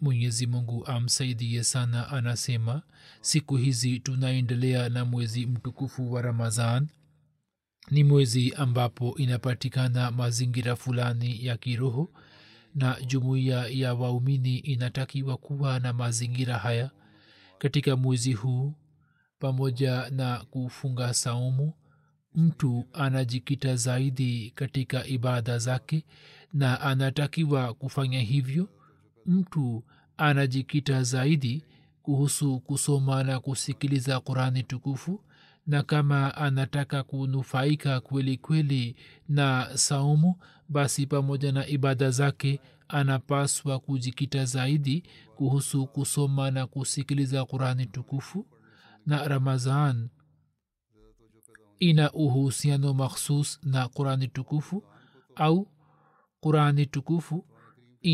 Mwenyezi mungu amsaidie sana anasema siku hizi tunaendelea na mwezi mtukufu wa ramadhan. Ni mwezi ambapo inapatikana mazingira fulani ya kiroho na jumuiya ya waumini inatakiwa kuwa na mazingira haya. Katika mwezi huu pamoja na kufunga saumu mtu anajikita zaidi katika ibada zake na anatakiwa kufanya hivyo mtu anajikita zaidi kuhusu kusoma na kusikiliza qurani tukufu na kama anataka kunufaika kweli kweli na saumu basi pamoja na ibada zake anapaswa kujikita zaidi kuhusu kusoma na kusikiliza qurani tukufu. Na ramazan ina uhusiano makhsus na qurani tukufu au qurani tukufu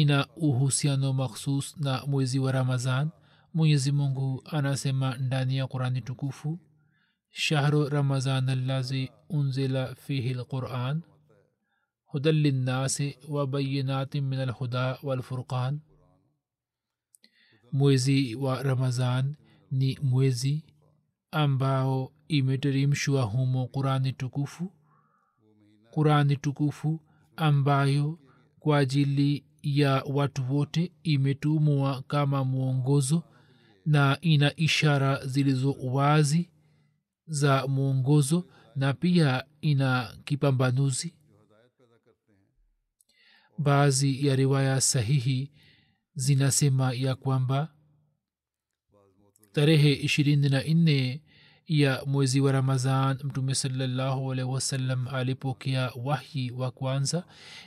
ina uhusiano makhsus na mwezi wa ramazan mwenyezi mungu anasema ndani ya qurani tukufu shahru ramazan allazi unzila fihi lquran hudan linnasi wa bayinatin min alhuda walfurqan mwezi wa ramazan ni mwezi ambao imeteremshwa humo qurani tukufu qurani tukufu ambayo kwa ajili ya watu wote imetumwa kama mwongozo na ina ishara zilizo wazi za mwongozo na pia ina kipambanuzi. Baadhi ya riwaya sahihi zinasema ya kwamba tarehe ishirini na nne ya mwezi wa ramazan mtume salallahu alaihi wasallam alipokea wahi wa kwanza.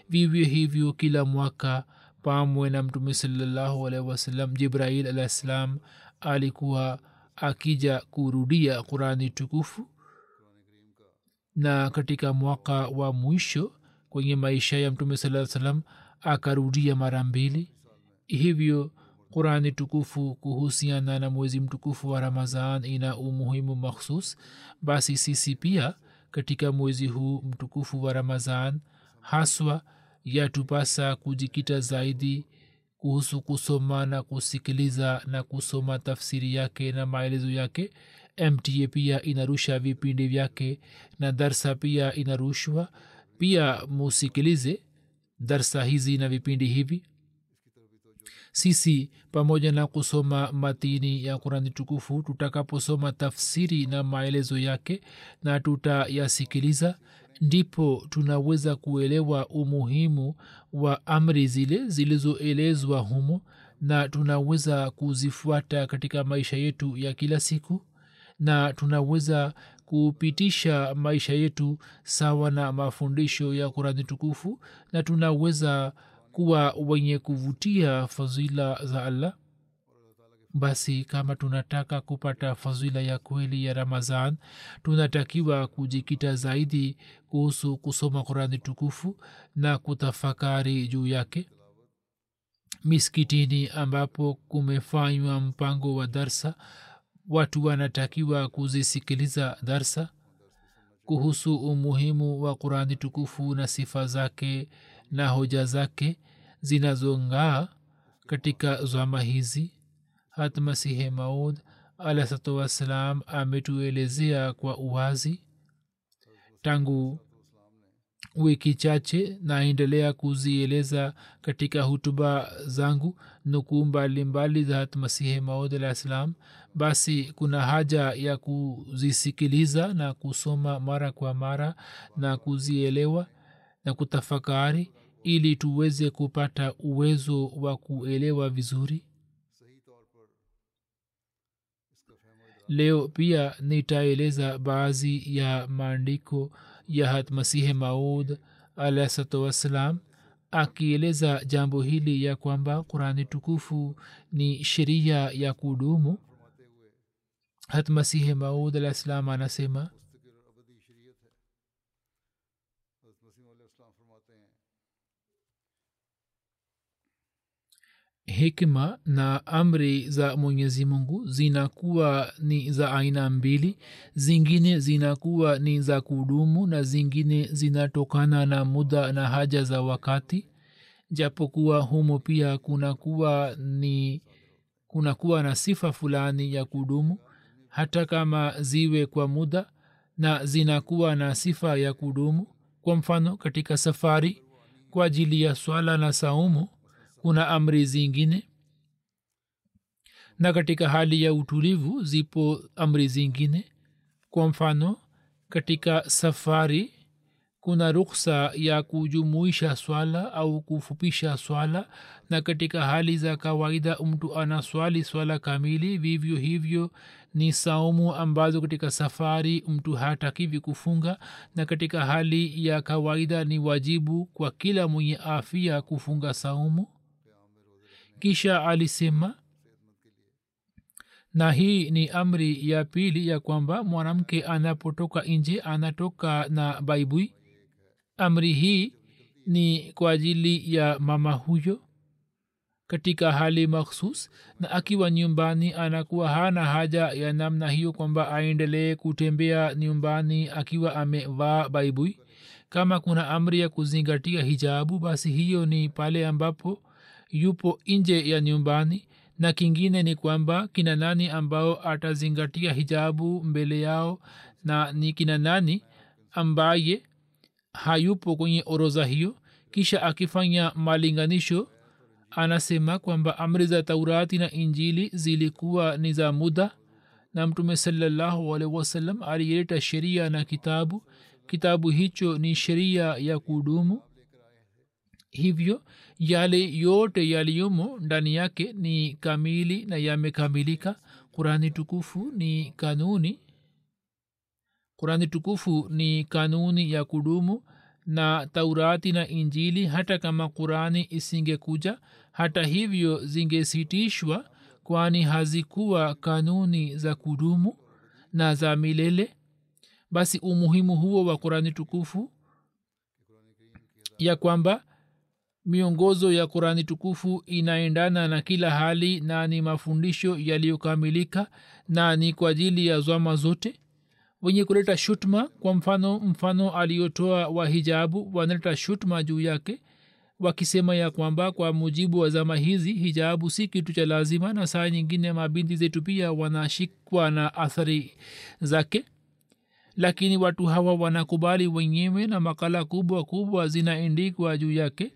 Vivyo hivyo kila mwaka pamwe na mtume salallahu alaihi wasallam jibrail alah ssalam alikuwa akija kurudia qurani tukufu. Na katika mwaka wa mwisho kwenye maisha ya mtume saa salam akarudia mara mbili. Hivyo qurani tukufu kuhusiana na mwezi mtukufu wa ramazan ina umuhimu makhsus. Basi sisi pia katika mwezi huu mtukufu wa ramazan haswa yatupasa kujikita zaidi kuhusu kusoma na kusikiliza na kusoma tafsiri yake na maelezo yake. Mta pia inarusha vipindi vyake na darsa pia inarushwa. Pia musikilize darsa hizi na vipindi hivi sisi pamoja na kusoma matini ya kurani tukufu tutakaposoma tafsiri na maelezo yake na tutayasikiliza ndipo tunaweza kuelewa umuhimu wa amri zile zilizoelezwa humo na tunaweza kuzifuata katika maisha yetu ya kila siku na tunaweza kupitisha maisha yetu sawa na mafundisho ya kurani tukufu na tunaweza kuwa wenye kuvutia fadhila za allah basi kama tunataka kupata fadhila ya kweli ya ramazan tunatakiwa kujikita zaidi kuhusu kusoma qurani tukufu na kutafakari juu yake. Miskitini ambapo kumefanywa mpango wa darsa watu wanatakiwa kuzisikiliza darsa kuhusu umuhimu wa qurani tukufu na sifa zake na hoja zake zinazong'aa katika zama hizi. Hatmasihe maud alahsatu wassalam ametuelezea kwa uwazi. Tangu wiki chache naendelea kuzieleza katika hutuba zangu nukuu mbalimbali za hatmasihi maud alah ssalam basi kuna haja ya kuzisikiliza na kusoma mara kwa mara na kuzielewa na kutafakari ili tuweze kupata uwezo wa kuelewa vizuri. Leo pia nitaeleza baadhi ya maandiko ya hatmasihi maud alahsatu wassalam akieleza jambo hili ya kwamba qurani tukufu ni sheria ya kudumu. Hatmasihi maud alah anasema hikma na amri za mwenyezi mungu zinakuwa ni za aina mbili. Zingine zinakuwa ni za kudumu na zingine zinatokana na muda na haja za wakati. Japokuwa humo pia kunakuwa ni kunakuwa na sifa fulani ya kudumu. Hata kama ziwe kwa muda na zinakuwa na sifa ya kudumu. Kwa mfano katika safari kwa ajili ya swala na saumu kuna amri zingine? Na katika hali ya utulivu zipo amri zingine? Kwa mfano katika safari kuna ruksa ya kujumuisha swala au kufupisha swala na katika hali za kawaida mtu anaswali swala kamili vivyo hivyo ni saumu ambazo katika safari mtu hatakivi kufunga na katika hali ya kawaida ni wajibu kwa kila mwenye afya kufunga saumu kisha alisema na hii ni amri ya pili ya kwamba mwanamke anapotoka nje anatoka na baibui. Amri hii ni kwa ajili ya mama huyo katika hali makhsus na akiwa nyumbani anakuwa hana haja ya namna hiyo kwamba aendelee kutembea nyumbani akiwa amevaa baibui. Kama kuna amri ya kuzingatia hijabu basi hiyo ni pale ambapo yupo nje ya nyumbani na kingine ni kwamba kina nani ambao atazingatia hijabu mbele yao na ni kina nani ambaye hayupo kwenye oroza hiyo. Kisha akifanya malinganisho anasema kwamba amri za taurati na injili zilikuwa ni za muda na mtume salallahu alaihi wasallam alileta sheria na kitabu. Kitabu hicho ni sheria ya kudumu hivyo yale yote yaliyomo ndani yake ni kamili na yamekamilika. Kurani tukufu ni kanuni. Kurani tukufu ni kanuni ya kudumu na taurati na injili hata kama kurani isingekuja. Hata hivyo zingesitishwa kwani hazikuwa kanuni za kudumu na za milele. Basi umuhimu huo wa kurani tukufu ya kwamba miongozo ya qurani tukufu inaendana na kila hali na ni mafundisho yaliyokamilika na ni kwa ajili ya zwama zote. Wenye kuleta shutma kwa mfano mfano aliyotoa wa hijabu wanaleta shutma juu yake wakisema ya kwamba kwa mujibu wa zama hizi hijabu si kitu cha lazima na saa nyingine mabinti zetu pia wanashikwa na athari zake. Lakini watu hawa wanakubali wenyewe na makala kubwa kubwa zinaendikwa juu yake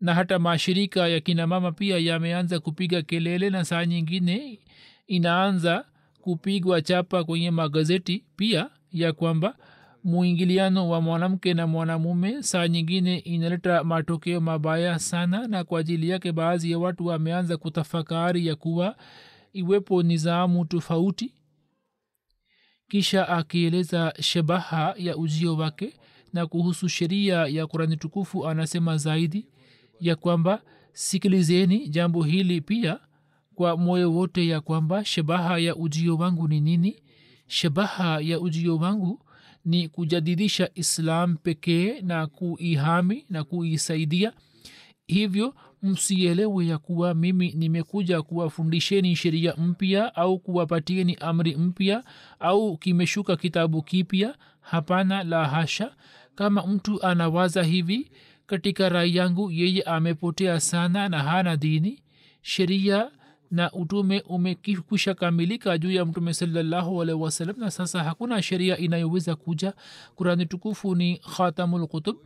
na hata mashirika ya kina mama pia yameanza kupiga kelele na saa nyingine inaanza kupigwa chapa kwenye magazeti pia ya kwamba mwingiliano wa mwanamke na mwanamume saa nyingine inaleta matokeo mabaya sana na kwa ajili yake baadhi ya watu wameanza kutafakari ya kuwa iwepo nizamu tofauti. Kisha akieleza shabaha ya ujio wake na kuhusu sheria ya kurani tukufu anasema zaidi ya kwamba sikilizeni jambo hili pia kwa moyo wote ya kwamba shabaha ya ujio wangu ni nini? Shabaha ya ujio wangu ni kujadidisha islam pekee na kuihami na kuisaidia. Hivyo msielewe ya kuwa mimi nimekuja kuwafundisheni sheria mpya au kuwapatieni amri mpya au kimeshuka kitabu kipya. Hapana la hasha. Kama mtu anawaza hivi katika rai yangu yeye amepotea sana na hana dini. Sheria na utume umekwisha kamilika juu ya mtume salallahu alaihi wasallam na sasa hakuna sheria inayoweza kuja. Kurani tukufu ni khatamulkutub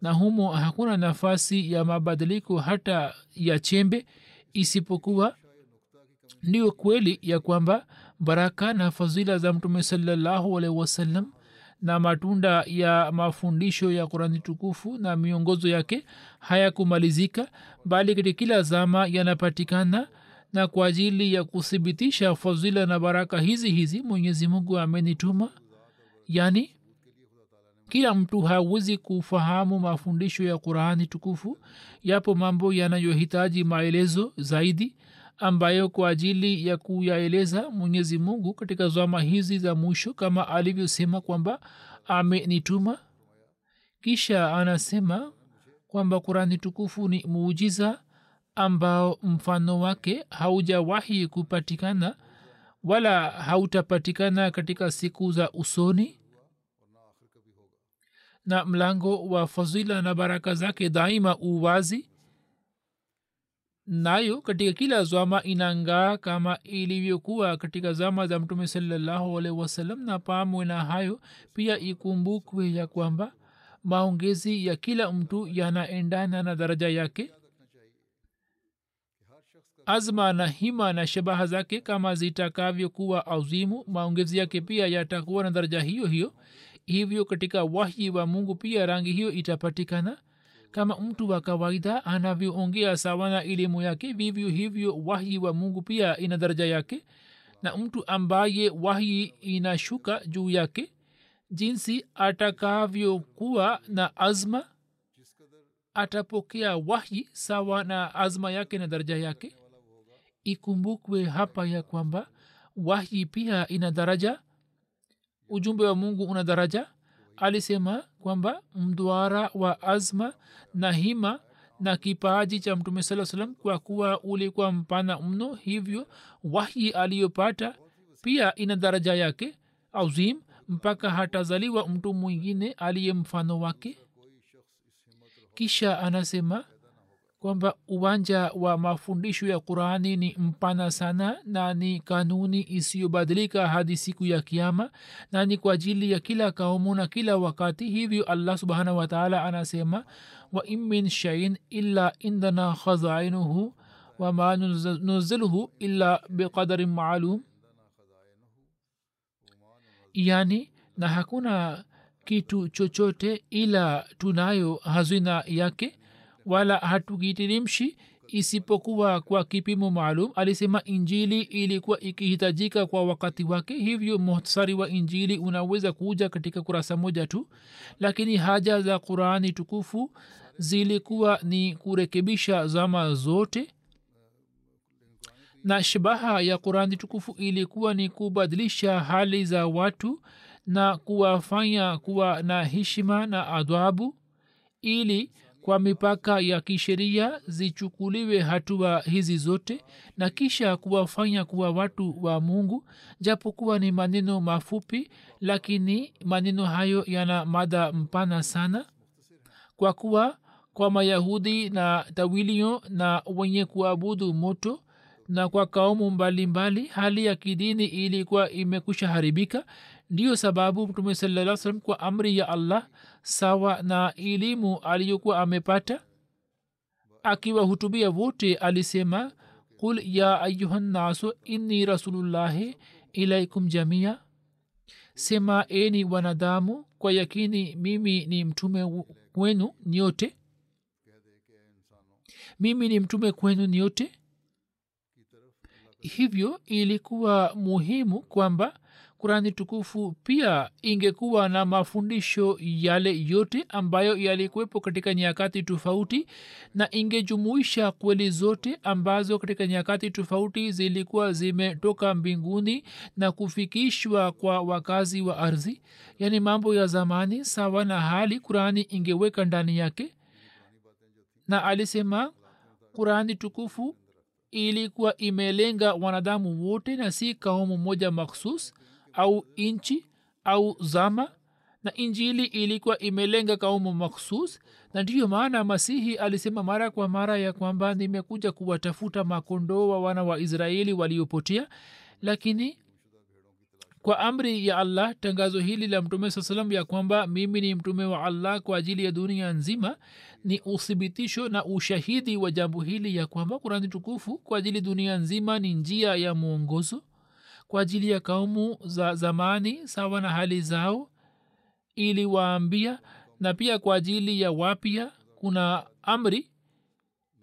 na humo hakuna nafasi ya mabadiliko hata ya chembe isipokuwa ndio kweli ya kwamba baraka na fadhila za mtume salallahu alaihi wasallam na matunda ya mafundisho ya kurani tukufu na miongozo yake hayakumalizika bali katika kila zama yanapatikana na kwa ajili ya kuthibitisha fadhila na baraka hizi hizi mwenyezi mungu amenituma. Yani kila mtu hawezi kufahamu mafundisho ya qurani tukufu. Yapo mambo yanayohitaji maelezo zaidi ambayo kwa ajili ya kuyaeleza mwenyezi mungu katika zama hizi za mwisho kama alivyosema kwamba amenituma. Kisha anasema kwamba kurani tukufu ni muujiza ambao mfano wake haujawahi kupatikana wala hautapatikana katika siku za usoni. Na mlango wa fadhila na baraka zake daima uwazi nayo katika kila zama inangaa kama ilivyokuwa katika zama za mtume salallahu wasalam na pamwe na hayo pia ikumbukwe ya kwamba maongezi ya kila mtu yanaendana na daraja yake. Azma na hima na shabaha zake kama zitakavyokuwa azimu maongezi yake pia yatakuwa na daraja hiyo hiyo. Hivyo katika wahyi wa mungu pia rangi hiyo itapatikana kama mtu wa kawaida anavyoongea sawa na elimu yake vivyo hivyo wahyi wa mungu pia ina daraja yake. Na mtu ambaye wahyi inashuka juu yake jinsi atakavyokuwa na azma atapokea wahyi sawa na azma yake na daraja yake. Ikumbukwe hapa ya kwamba wahyi pia ina daraja. Ujumbe wa mungu una daraja. Alisema kwamba mdwara wa azma na hima na kipaji cha mtume saa salam kwa kuwa ulikuwa mpana mno hivyo wahyi aliyopata pia ina daraja yake azim mpaka hatazaliwa mtu mwingine aliye mfano wake. Kisha anasema kwamba uwanja wa mafundisho ya qurani ni mpana sana na ni kanuni isiyobadilika hadi siku ya kiama na ni kwa ajili ya kila kaumu na kila wakati. Hivyo allah subhanahu wataala anasema wa in min shain illa indana khazainuhu wama nunziluhu illa biqadarin maalum yani na hakuna kitu chochote ila tunayo hazina yake wala hatukitirimshi isipokuwa kwa kipimo maalum alisema injili ilikuwa ikihitajika kwa wakati wake hivyo muhtasari wa injili unaweza kuja katika kurasa moja tu lakini haja za qurani tukufu zilikuwa ni kurekebisha zama zote na shabaha ya qurani tukufu ilikuwa ni kubadilisha hali za watu na kuwafanya kuwa na heshima na adhabu ili kwa mipaka ya kisheria zichukuliwe hatua hizi zote na kisha kuwafanya kuwa watu wa mungu japokuwa ni maneno mafupi lakini maneno hayo yana mada mpana sana. Kwa kuwa kwa mayahudi na tawilio na wenye kuabudu moto na kwa kaumu mbalimbali mbali, hali ya kidini ilikuwa imekusha haribika ndiyo sababu mtume salaa salam kwa amri ya allah sawa na elimu aliyokuwa amepata akiwahutubia wote alisema qul ya ayuhannasu inni rasulullahi ilaikum jamia. Sema eni wanadamu kwa yakini mimi ni mtume kwenu nyote. Mimi ni mtume kwenu nyote. Hivyo ilikuwa muhimu kwamba kurani tukufu pia ingekuwa na mafundisho yale yote ambayo yalikuwepo katika nyakati tofauti na ingejumuisha kweli zote ambazo katika nyakati tofauti zilikuwa zimetoka mbinguni na kufikishwa kwa wakazi wa ardhi. Yaani mambo ya zamani sawa na hali kurani ingeweka ndani yake. Na alisema qurani tukufu ilikuwa imelenga wanadamu wote na si kaumu moja makhsus au nchi au zama na injili ilikuwa imelenga kaumu makhsus na ndiyo maana masihi alisema mara kwa mara ya kwamba nimekuja kuwatafuta makondoo wa wana wa israeli waliopotea lakini kwa amri ya allah tangazo hili la mtume saa salam ya kwamba mimi ni mtume wa allah kwa ajili ya dunia nzima ni uthibitisho na ushahidi wa jambo hili ya kwamba kurani tukufu kwa ajili dunia nzima ni njia ya mwongozo kwa ajili ya kaumu za zamani sawa na hali zao ili waambia na pia kwa ajili ya wapya kuna amri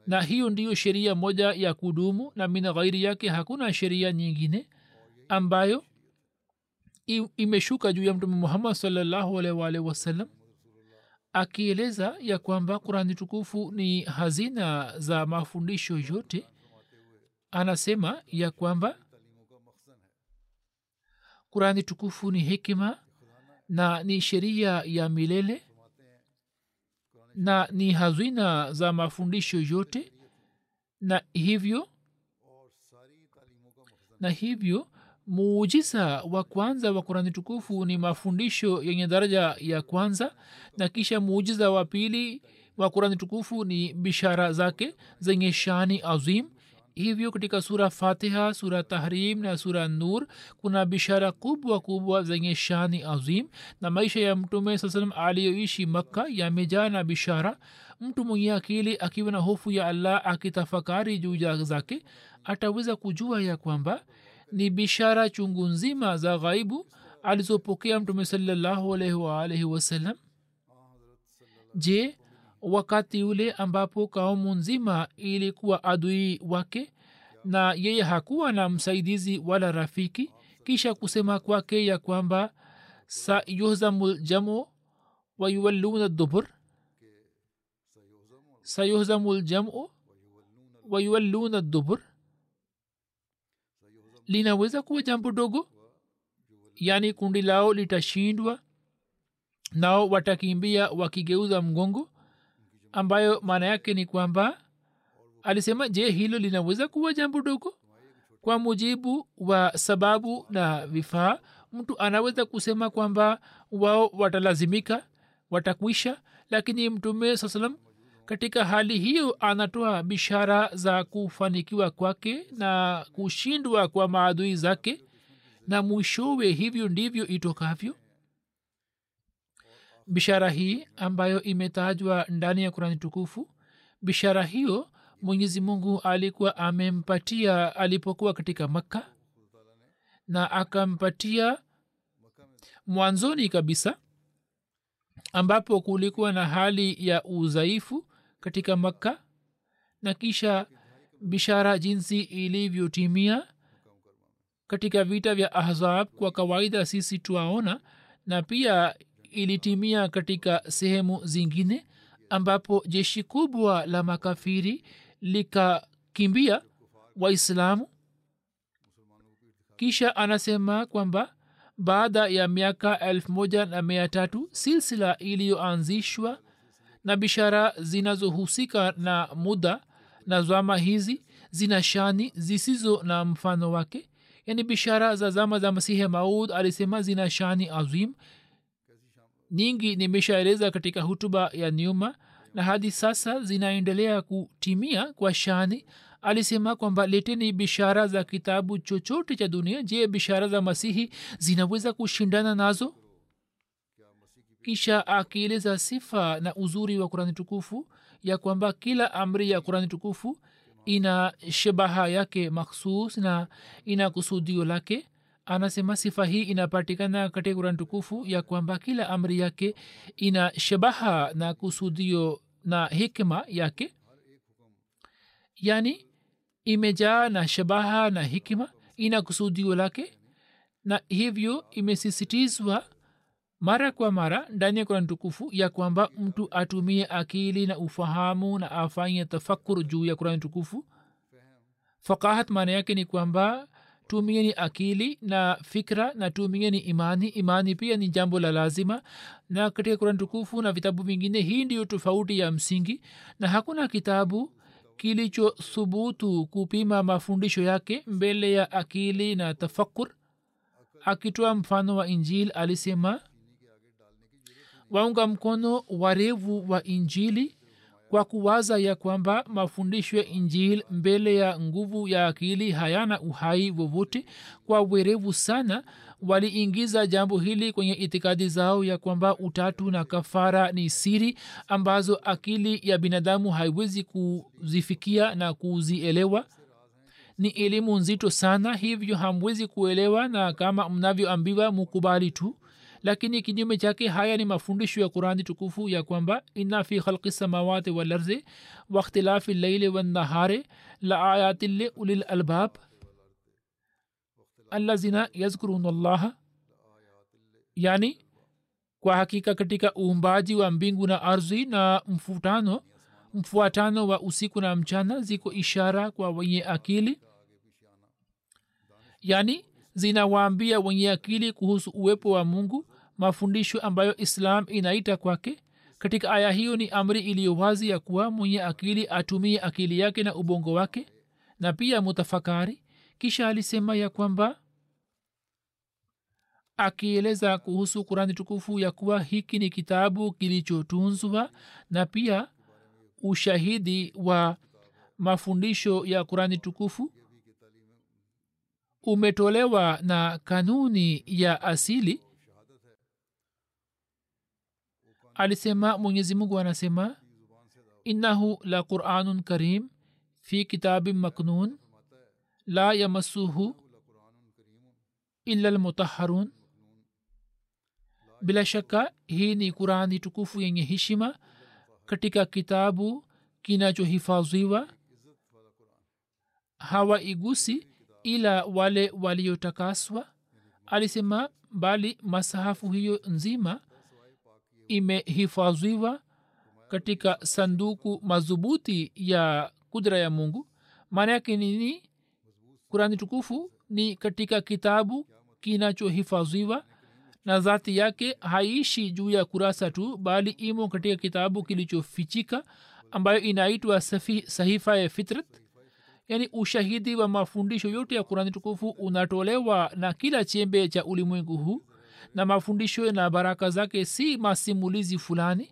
na hiyo ndiyo sheria moja ya kudumu na mina ghairi yake hakuna sheria nyingine ambayo imeshuka juu ya mtume muhammad salllahu wasalam akieleza ya kwamba kurani tukufu ni hazina za mafundisho yote. Anasema ya kwamba kurani tukufu ni hikima na ni sheria ya milele na ni hazina za mafundisho yote na hivyo na hivyo muujiza wa kwanza wa kurani tukufu ni mafundisho yenye daraja ya kwanza na kisha muujiza wa pili wa kurani tukufu ni bishara zake zenye shani azim hivyo katika sura fatiha sura tahrim na sura nur kuna bishara kubwa kubwa zenye shani azim na maisha ya mtume saa salam aliyoishi makka yamejaa na bishara. Mtu mwenye akili akiwa na hofu ya allah akitafakari juu zake ataweza kujua ya kwamba ni bishara chungu nzima za ghaibu alizopokea mtume salallahu alaihi waalaihi wasallam. Je wakati ule ambapo kaumu nzima ilikuwa adui wake na yeye hakuwa na msaidizi wala rafiki. Kisha kusema kwake ya kwamba sayuhzamu ljamu wayuwalluna dubur. Sayuhzamu ljamu wayuwalluna dubur. Linaweza kuwa jambo dogo? Yaani kundi lao litashindwa? Nao watakimbia wakigeuza mgongo ambayo maana yake ni kwamba alisema je hilo linaweza kuwa jambo dogo? Kwa mujibu wa sababu na vifaa mtu anaweza kusema kwamba wao watalazimika watakwisha lakini mtume saa salam katika hali hiyo anatoa bishara za kufanikiwa kwake na kushindwa kwa maadui zake na mwishowe hivyo ndivyo itokavyo bishara hii ambayo imetajwa ndani ya kurani tukufu bishara hiyo mwenyezi mungu alikuwa amempatia alipokuwa katika makka na akampatia mwanzoni kabisa ambapo kulikuwa na hali ya udhaifu katika makka na kisha bishara jinsi ilivyotimia katika vita vya ahzab kwa kawaida sisi twaona na pia ilitimia katika sehemu zingine ambapo jeshi kubwa la makafiri likakimbia waislamu. Kisha anasema kwamba baada ya miaka elfu moja na mia silsila iliyoanzishwa na bishara zinazohusika na muda na zama hizi zina shani zisizo na mfano wake yaani bishara za zama za masihi maud alisema zina shani azim nyingi nimeshaeleza katika hutuba ya nyuma na hadi sasa zinaendelea kutimia kwa shani. Alisema kwamba leteni bishara za kitabu chochote cha dunia. Je bishara za masihi zinaweza kushindana nazo? Kisha akieleza sifa na uzuri wa kurani tukufu ya kwamba kila amri ya kurani tukufu ina shabaha yake makhsus na ina kusudio lake anasema sifa hii inapatikana katika kurani tukufu ya kwamba kila amri yake ina shabaha na kusudio na hikma yake. Yani imejaa na shabaha na hikma ina kusudio lake na hivyo imesisitizwa mara kwa mara ndani ya kurani tukufu ya kwamba mtu atumie akili na ufahamu na afanye tafakur juu ya kurani tukufu. Fakahat maana yake ni kwamba tumieni akili na fikra na tumieni imani. Imani pia ni jambo la lazima. Na katika kurani tukufu na vitabu vingine hii ndiyo tofauti ya msingi. Na hakuna kitabu kilichothubutu kupima mafundisho yake mbele ya akili na tafakur akitoa mfano wa injili alisema waunga mkono warevu wa injili kwa kuwaza ya kwamba mafundisho ya injili mbele ya nguvu ya akili hayana uhai wowote kwa werevu sana waliingiza jambo hili kwenye itikadi zao ya kwamba utatu na kafara ni siri ambazo akili ya binadamu haiwezi kuzifikia na kuzielewa. Ni elimu nzito sana hivyo hamwezi kuelewa na kama mnavyoambiwa mukubali tu lakini kinyume chake haya ni mafundisho ya qurani tukufu ya kwamba inna fi khalqi samawati walarzi wakhtilafi llaili wannahari la ayatin li ulil albab allazina yazkuruna llaha yani kwa hakika katika uumbaji wa mbingu na ardhi na mfutano mfuatano wa usiku na mchana ziko ishara kwa wenye akili. Yani zinawaambia wenye akili kuhusu uwepo wa mungu mafundisho ambayo islam inaita kwake. Katika aya hiyo ni amri iliyo wazi ya kuwa mwenye akili atumie akili yake na ubongo wake na pia mutafakari. Kisha alisema ya kwamba akieleza kuhusu kurani tukufu ya kuwa hiki ni kitabu kilichotunzwa na pia ushahidi wa mafundisho ya kurani tukufu umetolewa na kanuni ya asili alisema mwenyezi mungu anasema innahu la quranun karim fi kitabin maknun la yamasuhu illa lmutaharun bila shaka hii ni qurani tukufu yenye heshima katika kitabu kinachohifadhiwa. Hawaigusi ila wale waliotakaswa alisema bali masahafu hiyo nzima imehifadhiwa katika sanduku madhubuti ya kudra ya mungu. Maana yake nini? Kurani tukufu ni katika kitabu kinachohifadhiwa na dhati yake haiishi juu ya kurasa tu bali imo katika kitabu kilichofichika ambayo inaitwa sahifa ya fitrat. Yaani ushahidi wa mafundisho yote ya kurani tukufu unatolewa na kila chembe cha ulimwengu huu na mafundisho na baraka zake si masimulizi fulani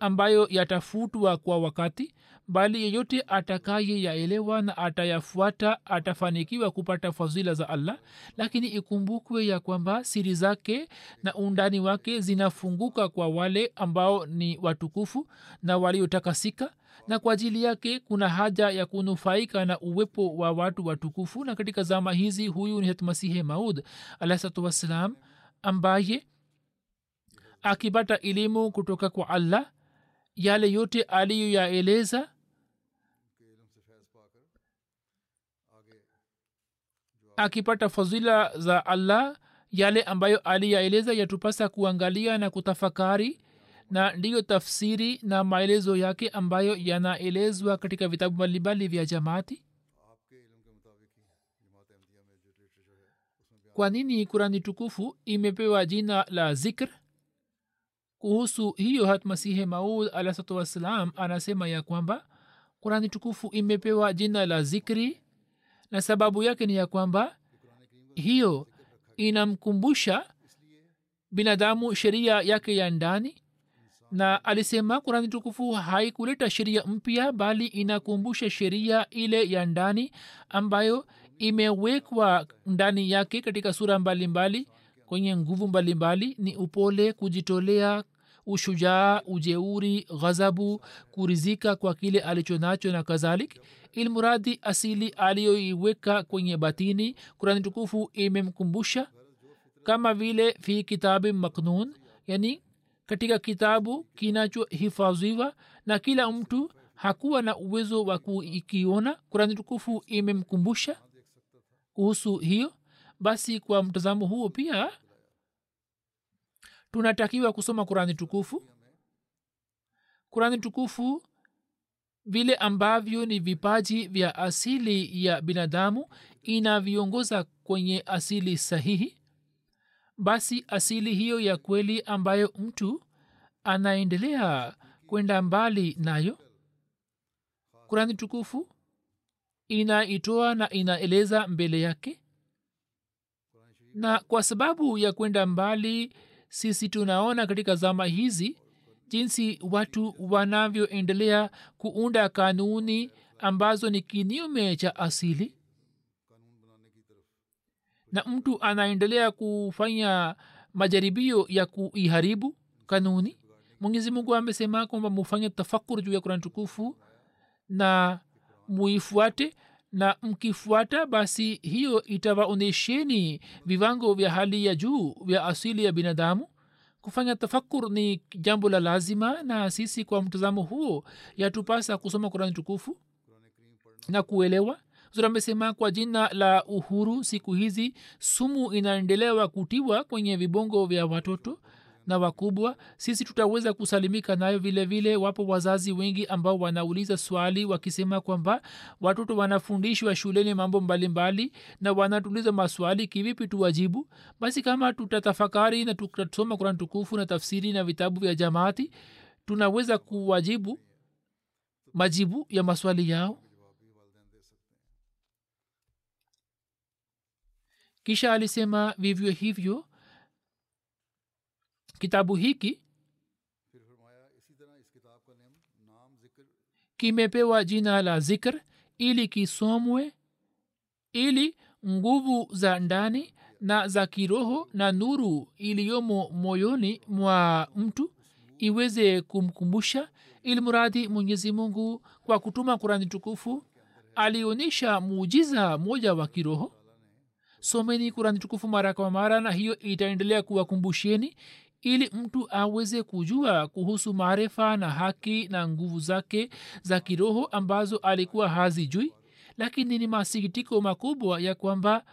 ambayo yatafutwa kwa wakati bali yeyote atakaye yaelewa na atayafuata atafanikiwa kupata fadhila za allah. Lakini ikumbukwe ya kwamba siri zake na undani wake zinafunguka kwa wale ambao ni watukufu na waliotakasika na kwa ajili yake kuna haja ya kunufaika na uwepo wa watu watukufu. Na katika zama hizi huyu ni hatmasihe maud alahsatu wassalam ambaye akipata elimu kutoka kwa allah yale yote aliyoyaeleza akipata fadhila za allah yale ambayo aliyaeleza yatupasa kuangalia na kutafakari na ndiyo tafsiri na maelezo yake ambayo yanaelezwa katika vitabu mbalimbali vya jamaati kwa nini kurani tukufu imepewa jina la zikr? Kuhusu hiyo hatmasihe maud alahsatu wassalam anasema ya kwamba kurani tukufu imepewa jina la zikri na sababu yake ni ya kwamba hiyo inamkumbusha binadamu sheria yake ya ndani na alisema kurani tukufu haikuleta sheria mpya bali inakumbusha sheria ile ya ndani ambayo imewekwa ndani yake katika sura mbalimbali mbali, kwenye nguvu mbalimbali. Ni upole kujitolea ushujaa ujeuri ghazabu kurizika kwa kile alicho nacho na kadhalik. Ilmuradi asili aliyoiweka kwenye batini kurani tukufu imemkumbusha kama vile fi kitabi maknun yani katika kitabu kinachohifadhiwa na kila mtu hakuwa na uwezo wa kuikiona. Kurani tukufu imemkumbusha kuhusu hiyo? Basi kwa mtazamo huo pia tunatakiwa kusoma kurani tukufu. Kurani tukufu vile ambavyo ni vipaji vya asili ya binadamu inaviongoza kwenye asili sahihi. Basi asili hiyo ya kweli ambayo mtu anaendelea kwenda mbali nayo. Kurani tukufu inaitoa na inaeleza mbele yake? Na kwa sababu ya kwenda mbali sisi tunaona katika zama hizi jinsi watu wanavyoendelea kuunda kanuni ambazo ni kinyume cha asili. Na mtu anaendelea kufanya majaribio ya kuiharibu kanuni? Mwenyezi mungu amesema kwamba mufanye tafakur juu ya kurani tukufu na muifuate na mkifuata basi hiyo itawaonyesheni viwango vya hali ya juu vya asili ya binadamu. Kufanya tafakur ni jambo la lazima na sisi kwa mtazamo huo yatupasa kusoma kurani tukufu na kuelewa. Zura amesema kwa jina la uhuru siku hizi sumu inaendelewa kutiwa kwenye vibongo vya watoto na wakubwa sisi tutaweza kusalimika nayo vile vile. Wapo wazazi wengi ambao wanauliza swali wakisema kwamba watoto wanafundishwa shuleni mambo mbalimbali mbali, na wanatuliza maswali kivipi tuwajibu? Basi kama tutatafakari na tutasoma kurani tukufu na tafsiri na vitabu vya jamaati tunaweza kuwajibu majibu ya maswali yao. Kisha alisema vivyo hivyo kitabu hiki kimepewa jina la zikr ili kisomwe ili nguvu za ndani na za kiroho na nuru iliyomo moyoni mwa mtu iweze kumkumbusha ili mradi mwenyezi mungu kwa kutuma kurani tukufu alionyesha muujiza moja wa kiroho. Someni kurani tukufu mara kwa mara na hiyo itaendelea kuwakumbusheni ili mtu aweze kujua kuhusu maarifa na haki na nguvu zake za kiroho ambazo alikuwa hazijui. Lakini ni masikitiko makubwa ya kwamba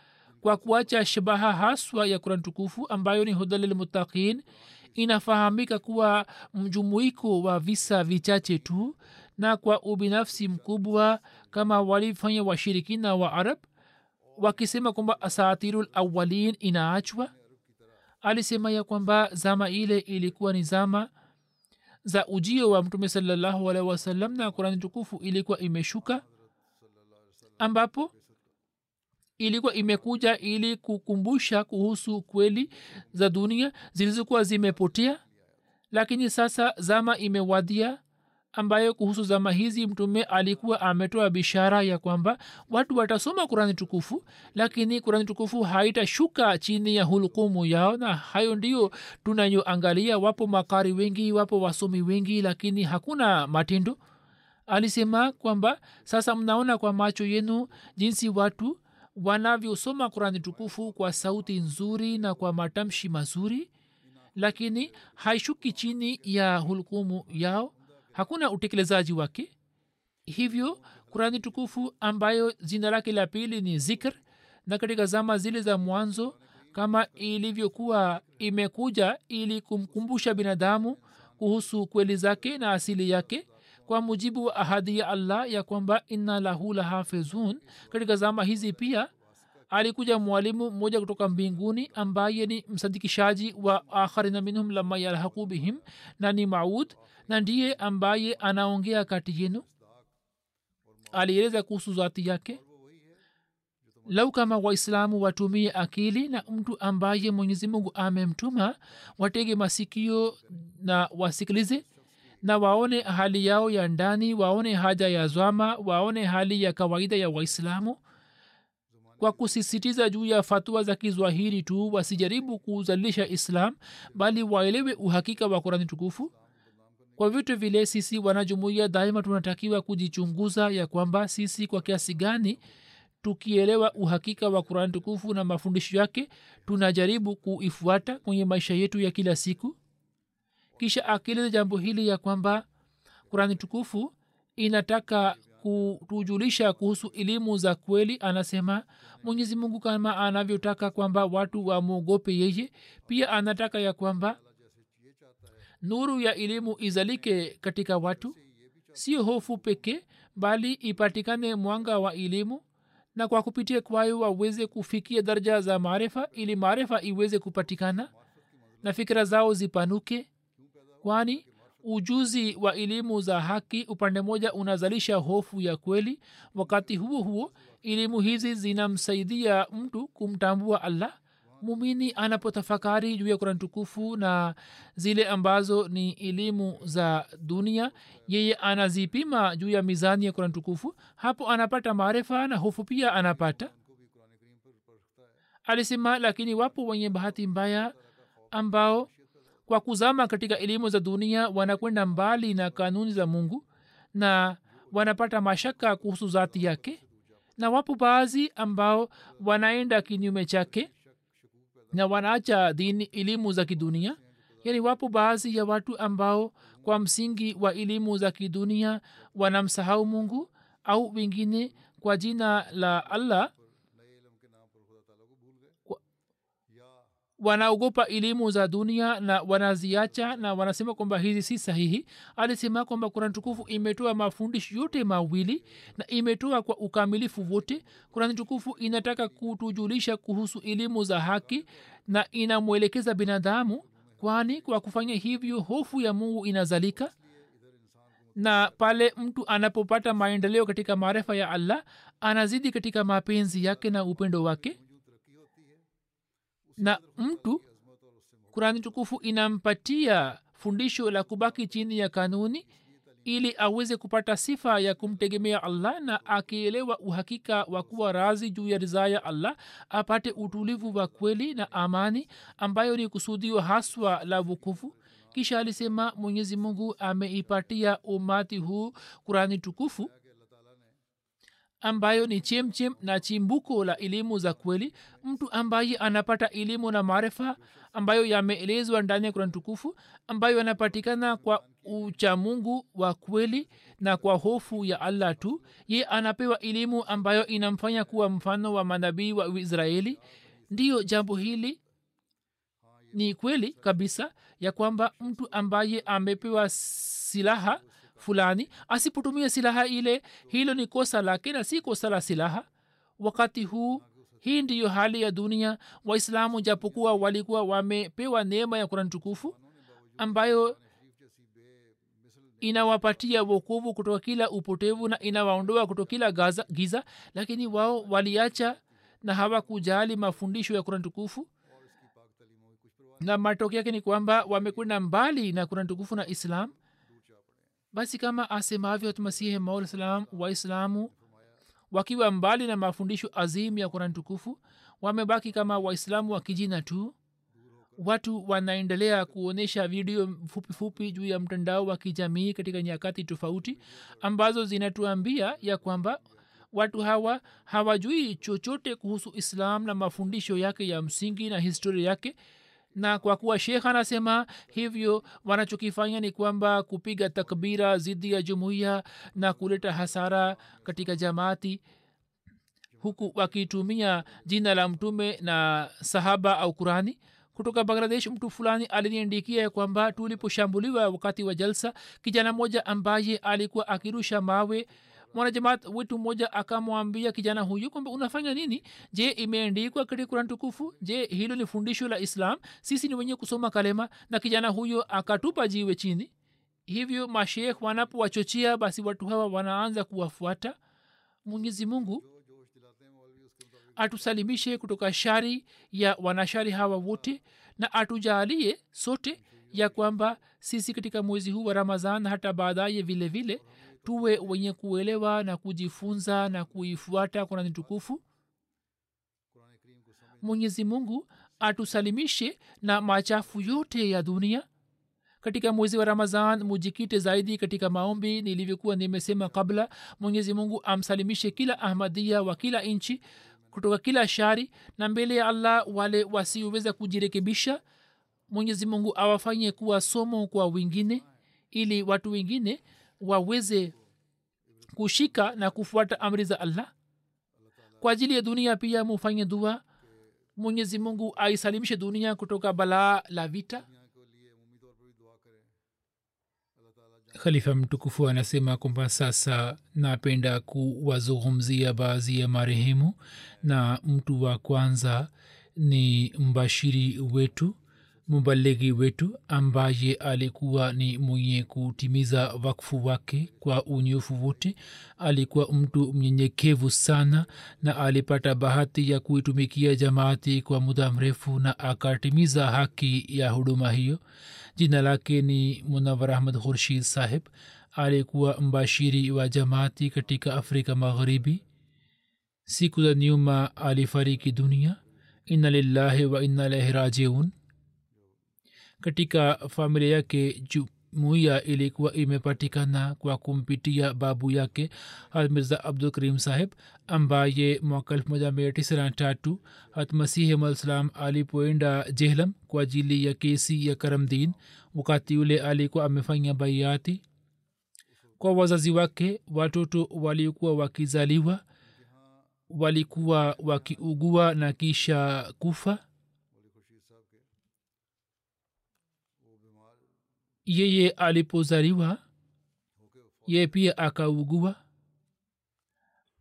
kwa kuacha shabaha haswa ya kurani tukufu ambayo ni hudalilmutaqin inafahamika kuwa mjumuiko wa visa vichache tu na kwa ubinafsi mkubwa kama walifanya washirikina wa arab wakisema kwamba asatirul awalin inaachwa alisema ya kwamba zama ile ilikuwa ni zama za ujio wa mtume salallahu alaihi wasallam na kurani tukufu ilikuwa imeshuka ambapo ilikuwa imekuja ili kukumbusha kuhusu kweli za dunia zilizokuwa zimepotea. Lakini sasa zama imewadia ambayo kuhusu zama hizi mtume alikuwa ametoa bishara ya kwamba watu watasoma kurani tukufu lakini kurani tukufu haitashuka chini ya hulukumu yao na hayo ndio tunayoangalia wapo makari wengi wapo wasomi wengi lakini hakuna matendo. Alisema kwamba sasa mnaona kwa macho yenu jinsi watu wanavyosoma kurani tukufu kwa sauti nzuri na kwa matamshi mazuri lakini haishuki chini ya hulukumu yao hakuna utekelezaji wake. Hivyo kurani tukufu ambayo jina lake la pili ni zikr na katika zama zile za mwanzo kama ilivyokuwa imekuja ili kumkumbusha binadamu kuhusu kweli zake na asili yake kwa mujibu wa ahadi ya allah ya kwamba inna lahu lahafizun katika zama hizi pia alikuja mwalimu mmoja kutoka mbinguni ambaye ni msadikishaji wa akharina minhum lama yalhaku bihim na ni maud na ndiye ambaye anaongea kati yenu. Alieleza kuhusu zati yake. Lau kama waislamu watumie akili na mtu ambaye mwenyezi mungu amemtuma watege masikio na wasikilize na waone hali yao ya ndani waone haja ya zwama waone hali ya kawaida ya waislamu kwa kusisitiza juu ya fatua za kizwahiri tu wasijaribu kuzalisha islam bali waelewe uhakika wa kurani tukufu. Kwa vitu vile sisi wanajumuia daima tunatakiwa kujichunguza ya kwamba sisi kwa kiasi gani tukielewa uhakika wa kurani tukufu na mafundisho yake tunajaribu kuifuata kwenye maisha yetu ya kila siku. Kisha akieleza jambo hili ya kwamba kurani tukufu inataka kutujulisha kuhusu elimu za kweli anasema mwenyezi mungu kama anavyotaka kwamba watu wamwogope yeye pia anataka ya kwamba nuru ya elimu izalike katika watu. Sio hofu pekee bali ipatikane mwanga wa elimu na kwa kupitia kwayo waweze kufikia daraja za maarifa ili maarifa iweze kupatikana na fikira zao zipanuke. Kwani ujuzi wa elimu za haki upande mmoja unazalisha hofu ya kweli. Wakati huo huo elimu hizi zinamsaidia mtu kumtambua allah. Mumini anapotafakari juu ya kurani tukufu na zile ambazo ni elimu za dunia yeye anazipima juu ya mizani ya kurani tukufu. Hapo anapata maarifa na hofu pia anapata. Alisema lakini wapo wenye bahati mbaya ambao kwa kuzama katika elimu za dunia wanakwenda mbali na kanuni za mungu na wanapata mashaka kuhusu zati yake na wapo baadhi ambao wanaenda kinyume chake na wanaacha dini elimu za kidunia. Yaani wapo baadhi ya watu ambao kwa msingi wa elimu za kidunia wanamsahau mungu au wengine kwa jina la allah wanaogopa elimu za dunia na wanaziacha na wanasema kwamba hizi si sahihi. Alisema kwamba kurani tukufu imetoa mafundisho yote mawili na imetoa kwa ukamilifu wote. Kurani tukufu inataka kutujulisha kuhusu elimu za haki na inamwelekeza binadamu kwani kwa kufanya hivyo hofu ya mungu inazalika. Na pale mtu anapopata maendeleo katika maarifa ya allah anazidi katika mapenzi yake na upendo wake na mtu kurani tukufu inampatia fundisho la kubaki chini ya kanuni ili aweze kupata sifa ya kumtegemea allah na akielewa uhakika wa kuwa razi juu ya ridhaa ya allah apate utulivu wa kweli na amani ambayo ni kusudio haswa la vukufu kisha alisema mwenyezi mungu ameipatia umati huu kurani tukufu ambayo ni chemchem na chimbuko la elimu za kweli. Mtu ambaye anapata elimu na maarifa ambayo yameelezwa ndani ya kurani tukufu ambayo yanapatikana kwa uchamungu wa kweli na kwa hofu ya allah tu ye anapewa elimu ambayo inamfanya kuwa mfano wa manabii wa israeli. Ndiyo jambo hili ni kweli kabisa ya kwamba mtu ambaye amepewa silaha fulani asipotumia silaha ile. Hilo ni kosa lake na si kosa la silaha. Wakati huu hii ndiyo hali ya dunia. Waislamu japokuwa walikuwa wamepewa neema ya kurani tukufu ambayo inawapatia wokovu kutoka kila upotevu na inawaondoa kutoka kila gaza, giza. Lakini wao waliacha na hawakujali mafundisho ya kurani tukufu. Na matokeo yake ni kwamba wamekwenda mbali na kurani tukufu na islam basi kama asemavyo masihi maula waislamu wakiwa mbali na mafundisho azim ya kurani tukufu wamebaki kama waislamu wa kijina tu. Watu wanaendelea kuonyesha video fupi fupi juu ya mtandao wa kijamii katika nyakati tofauti ambazo zinatuambia ya kwamba watu hawa hawajui chochote kuhusu islam na mafundisho yake ya msingi na historia yake na kwa kuwa shekh anasema hivyo wanachokifanya ni kwamba kupiga takbira zidi ya jumuiya na kuleta hasara katika jamaati huku wakitumia jina la mtume na sahaba au qurani. Kutoka bangladesh mtu fulani aliniandikia ya kwamba tuliposhambuliwa wakati wa jalsa kijana mmoja ambaye alikuwa akirusha mawe mwanajamaat wetu mmoja akamwambia kijana huyu kwamba unafanya nini? Je imeandikwa katika kurani tukufu? Je hilo ni fundisho la islam? Sisi ni wenye kusoma kalema. Na kijana huyo akatupa jiwe chini. Hivyo mashekh wanapowachochea basi watu hawa wanaanza kuwafuata. Mwenyezi mungu atusalimishe kutoka shari ya wanashari hawa wote na atujaalie sote ya kwamba sisi katika mwezi huu wa ramadhan hata baadaye vile vile tuwe wenye kuelewa na kujifunza na kuifuata kurani tukufu. Mwenyezi mungu atusalimishe na machafu yote ya dunia. Katika mwezi wa ramadhan mujikite zaidi katika maombi nilivyokuwa nimesema kabla. Mwenyezi mungu amsalimishe kila ahmadia wa kila nchi kutoka kila shari na mbele ya allah wale wasioweza kujirekebisha. Mwenyezi mungu awafanye kuwa somo kwa wengine ili watu wengine waweze kushika na kufuata amri za allah. Kwa ajili ya dunia pia mufanye dua. Mwenyezi mungu aisalimishe dunia kutoka balaa la vita. Khalifa mtukufu anasema kwamba sasa napenda kuwazungumzia baadhi ya marehemu na mtu wa kwanza ni mbashiri wetu mubaligi wetu ambaye alikuwa ni mwenye kutimiza wakfu wake kwa unyofu wote alikuwa mtu mnyenyekevu sana na alipata bahati ya kuitumikia jamaati kwa muda mrefu na akatimiza haki ya huduma hiyo. Jina lake ni munawar ahmad khurshid saheb alikuwa mbashiri wa jamaati katika afrika magharibi. Siku za nyuma alifariki dunia. Inna lillahi wa inna ilaihi rajiun katika familia yake jumuiya ilikuwa imepatikana kwa kumpitia babu yake mirza abdul karim saheb ambaye mwaka elfu moja mia tisa na tatu hatmasihi malislam alipoenda jehlam kwa ajili ya kesi ya karamdin wakati ule alikuwa amefanya baiati kwa wazazi wake watoto walikuwa wakizaliwa walikuwa wakiugua na kisha kufa yeye alipozaliwa yeye pia akaugua.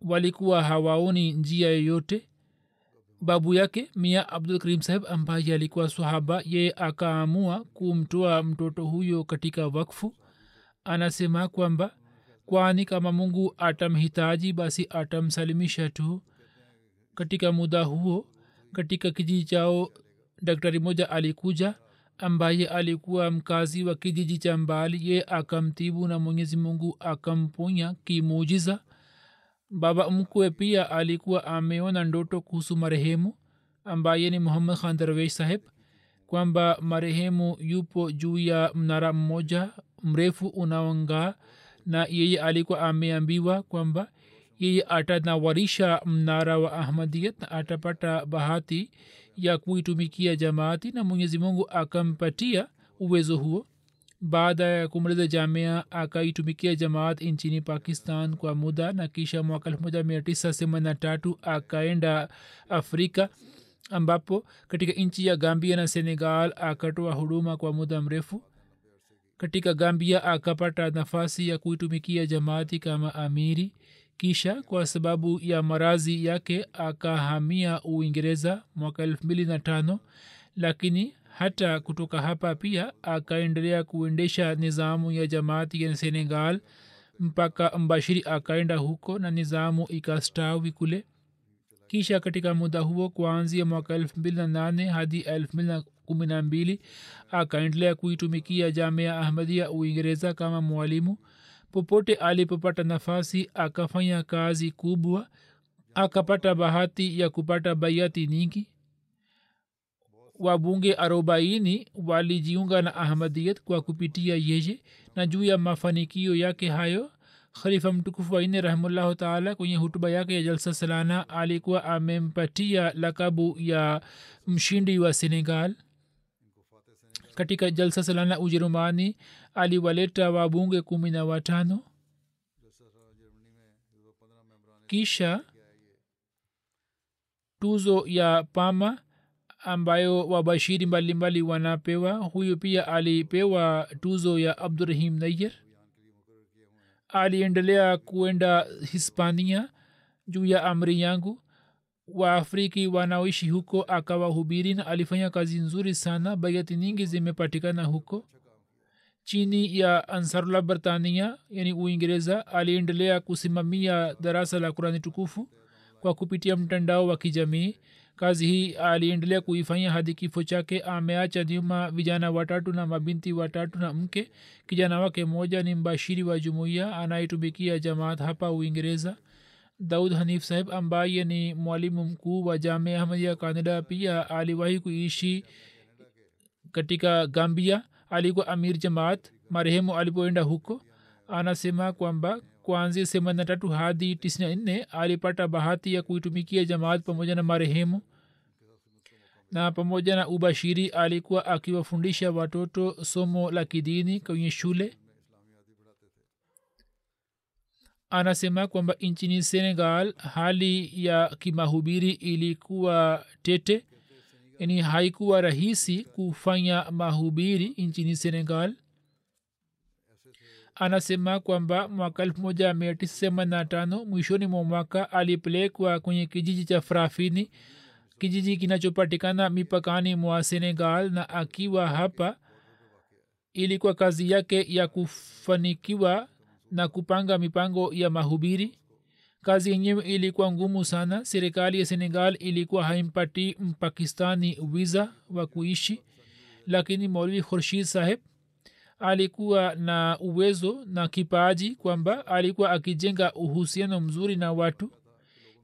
Walikuwa hawaoni njia yoyote. Babu yake mia abdul karim saheb ambaye alikuwa swahaba yeye akaamua kumtoa mtoto huyo katika wakfu. Anasema kwamba kwani kama mungu atamhitaji basi atamsalimisha tu. Katika muda huo katika kijiji chao daktari moja alikuja ambaye alikuwa mkazi wa kijiji cha mbali ye akamtibu na mwenyezi mungu akamponya kimujiza baba mkwe pia alikuwa ameona ndoto kuhusu marehemu ambaye ni muhammad khan darwesh saheb kwamba marehemu yupo juu ya mnara mmoja mrefu unaongaa na yeye alikuwa ameambiwa kwamba yeye atanawarisha mnara wa ahmadiyat atapata bahati ya kuitumikia jamaati na mwenyezi mungu akampatia uwezo huo. Baada ya kumaliza jamia akaitumikia jamaat nchini pakistan kwa muda na kisha mwaka elfu moja mia tisa themanini na tatu akaenda afrika ambapo katika nchi ya gambia na senegal akatoa huduma kwa muda mrefu. Katika gambia akapata nafasi ya kuitumikia jamaati kama amiri kisha kwa sababu ya marazi yake akahamia uingereza mwaka elfu mbili na tano lakini hata kutoka hapa pia akaendelea kuendesha nizamu ya jamaati ya senegal mpaka mbashiri akaenda huko na nizamu ikastawi kule. Kisha katika muda huo kuanzia mwaka elfu mbili na nane hadi elfu mbili na kumi na mbili akaendelea kuitumikia jamea ahmadia uingereza kama mwalimu popote alipopata nafasi akafanya kazi kubwa akapata bahati ya kupata baiati nyingi. Wabunge arobaini walijiunga na ahmadiyat kwa kupitia yeye na juu ya mafanikio yake hayo khalifa mtukufu waine rahimullahu taala kwenye hutuba yake ya jalsa salana alikuwa amempatia lakabu ya mshindi wa senegal katika jalsa salana ujerumani aliwaleta wabunge kumi na watano. Kisha tuzo ya pama ambayo wabashiri mbalimbali wanapewa huyu pia alipewa tuzo ya abdurahim nayer aliendelea kuenda hispania juu ya amri yangu waafriki wanaoishi huko akawahubiri na alifanya kazi nzuri sana bayati nyingi zimepatikana huko. Chini ya ansarullah britania yani uingereza aliendelea kusimamia darasa la kurani tukufu kwa kupitia mtandao wa kijamii. Kazi hii aliendelea kuifanya hadi kifo chake. Ameacha nyuma vijana watatu na mabinti watatu na mke. Kijana wake mmoja ni mbashiri wa jumuiya anayetumikia jamaat hapa uingereza daud hanif saheb ambaye ni mwalimu mkuu wa jamia ahmadia canada pia aliwahi kuishi katika gambia. Alikuwa amir jamaat marehemu alipoenda huko. Anasema kwamba kuanzia themanini tatu hadi tisini nne alipata bahati ya kuitumikia jamaat pamoja na marehemu. Na pamoja na ubashiri alikuwa akiwafundisha watoto somo la kidini kwenye shule anasema kwamba nchini senegal hali ya kimahubiri ilikuwa tete yani haikuwa rahisi kufanya mahubiri nchini senegal. Anasema kwamba mwaka elfu moja mia tisa themanini na tano mwishoni mwa mwaka alipelekwa kwenye kijiji cha frafini kijiji kinachopatikana mipakani mwa senegal na akiwa hapa ilikuwa kazi yake ya kufanikiwa na kupanga mipango ya mahubiri. Kazi yenyewe ilikuwa ngumu sana. Serikali ya senegal ilikuwa haimpati mpakistani wiza wa kuishi lakini maulvi khurshid saheb alikuwa na uwezo na kipaji kwamba alikuwa akijenga uhusiano mzuri na watu.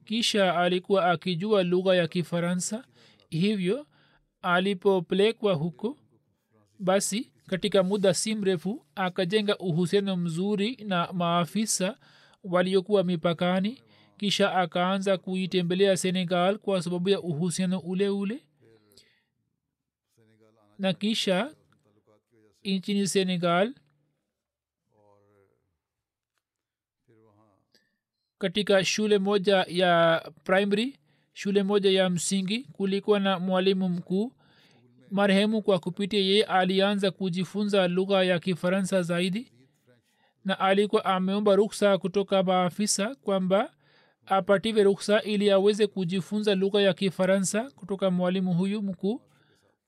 Kisha alikuwa akijua lugha ya kifaransa hivyo alipopelekwa huko basi katika muda si mrefu akajenga uhusiano mzuri na maafisa waliokuwa mipakani kisha akaanza kuitembelea senegal kwa sababu ya uhusiano ule ule. Na kisha nchini senegal katika shule moja ya primary shule moja ya msingi kulikuwa na mwalimu mkuu marehemu kwa kupitia yeye alianza kujifunza lugha ya kifaransa zaidi. Na alikuwa ameomba ruksa kutoka maafisa kwamba apatiwe ruksa ili aweze kujifunza lugha ya kifaransa kutoka mwalimu huyu mkuu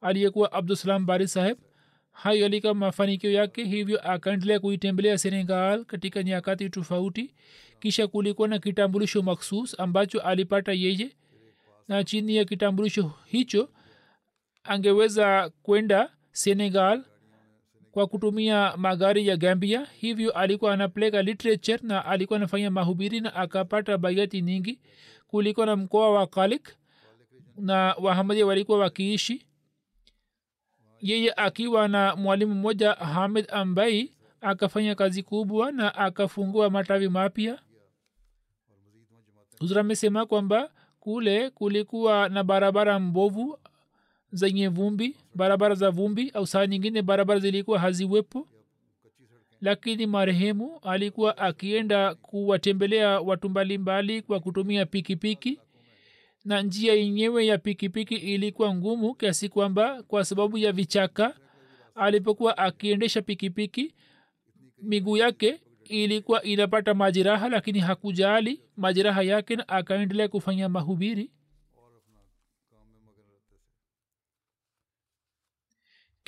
aliyekuwa abdusalam bari saheb. Hayo yalikuwa mafanikio yake hivyo akaendelea kuitembelea senegal katika nyakati tofauti. Kisha kulikuwa na kitambulisho maksus ambacho alipata yeye. Na chini ya kitambulisho hicho angeweza kwenda senegal kwa kutumia magari ya gambia. Hivyo alikuwa anapeleka literature na alikuwa anafanya mahubiri na akapata baiati nyingi kulikuwa na mkoa wa kalik na wahamadia walikuwa wakiishi. Yeye akiwa na mwalimu mmoja hamed ambai akafanya kazi kubwa na akafungua matawi mapya. Huzura amesema kwamba kule kulikuwa na barabara mbovu zenye vumbi barabara za vumbi au saa nyingine barabara zilikuwa haziwepo. Lakini marehemu alikuwa akienda kuwatembelea watu mbalimbali kwa kutumia pikipiki piki na njia yenyewe ya pikipiki ilikuwa ngumu kiasi kwamba kwa sababu ya vichaka alipokuwa akiendesha pikipiki miguu yake ilikuwa inapata majeraha lakini hakujali majeraha yake na akaendelea kufanya mahubiri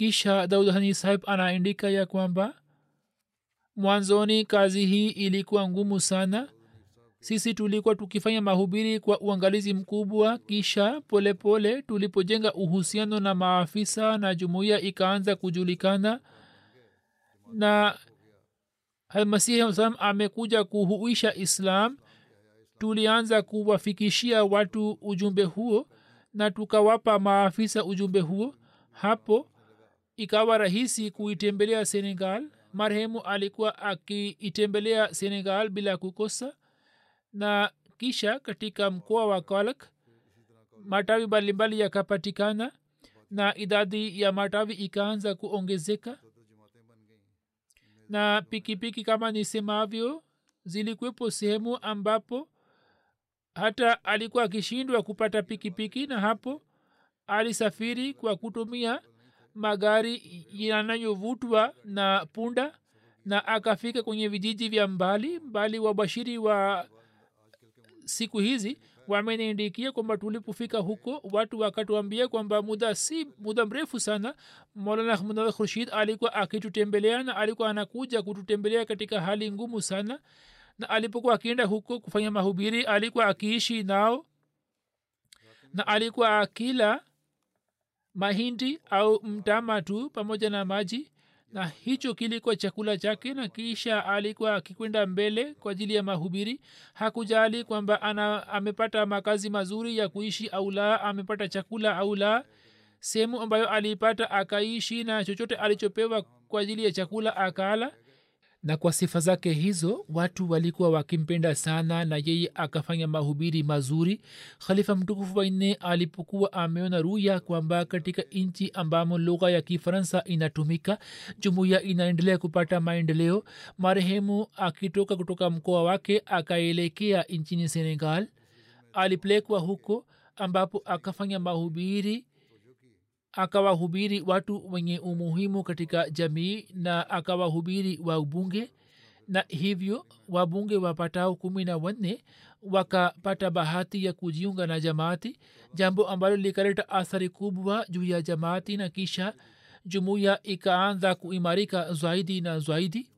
kisha daudhani sahib anaandika ya kwamba mwanzoni kazi hii ilikuwa ngumu sana. Sisi tulikuwa tukifanya mahubiri kwa uangalizi mkubwa kisha polepole pole, tulipojenga uhusiano na maafisa na jumuiya ikaanza kujulikana. Na almasihi salam amekuja kuhuisha islam. Tulianza kuwafikishia watu ujumbe huo na tukawapa maafisa ujumbe huo. Hapo ikawa rahisi kuitembelea senegal. Marehemu alikuwa akiitembelea senegal bila kukosa. Na kisha katika mkoa wa kalak matawi mbalimbali yakapatikana na idadi ya matawi ikaanza kuongezeka. Na pikipiki piki kama nisemavyo zilikuwepo sehemu ambapo hata alikuwa akishindwa kupata pikipiki piki, na hapo alisafiri kwa kutumia magari yanayovutwa na punda na akafika kwenye vijiji vya mbali mbali wabashiri wa siku hizi wameniindikia kwamba tulipofika huko watu wakatuambia kwamba muda si muda mrefu sana molana ahmad khurshid alikuwa akitutembelea na alikuwa anakuja kututembelea katika hali ngumu sana. Na alipokuwa akienda huko kufanya mahubiri alikuwa akiishi nao na alikuwa akila mahindi au mtama tu pamoja na maji na hicho kilikuwa chakula chake na kisha alikuwa akikwenda mbele kwa ajili ya mahubiri. Hakujali kwamba ana amepata makazi mazuri ya kuishi au la amepata chakula au la. Sehemu ambayo aliipata akaishi na chochote alichopewa kwa ajili ya chakula akala na kwa sifa zake hizo watu walikuwa wakimpenda sana na yeye akafanya mahubiri mazuri. Khalifa mtukufu wanne alipokuwa ameona ruya kwamba katika nchi ambamo lugha ya kifaransa inatumika jumuiya inaendelea kupata maendeleo. Marehemu akitoka kutoka mkoa wake akaelekea nchini senegal. Alipelekwa huko ambapo akafanya mahubiri akawahubiri watu wenye umuhimu katika jamii na akawahubiri wabunge na hivyo wabunge wapatao kumi na wanne wakapata bahati ya kujiunga na jamaati jambo ambalo likaleta athari kubwa juu ya jamaati na kisha jumuiya ikaanza kuimarika zaidi na zaidi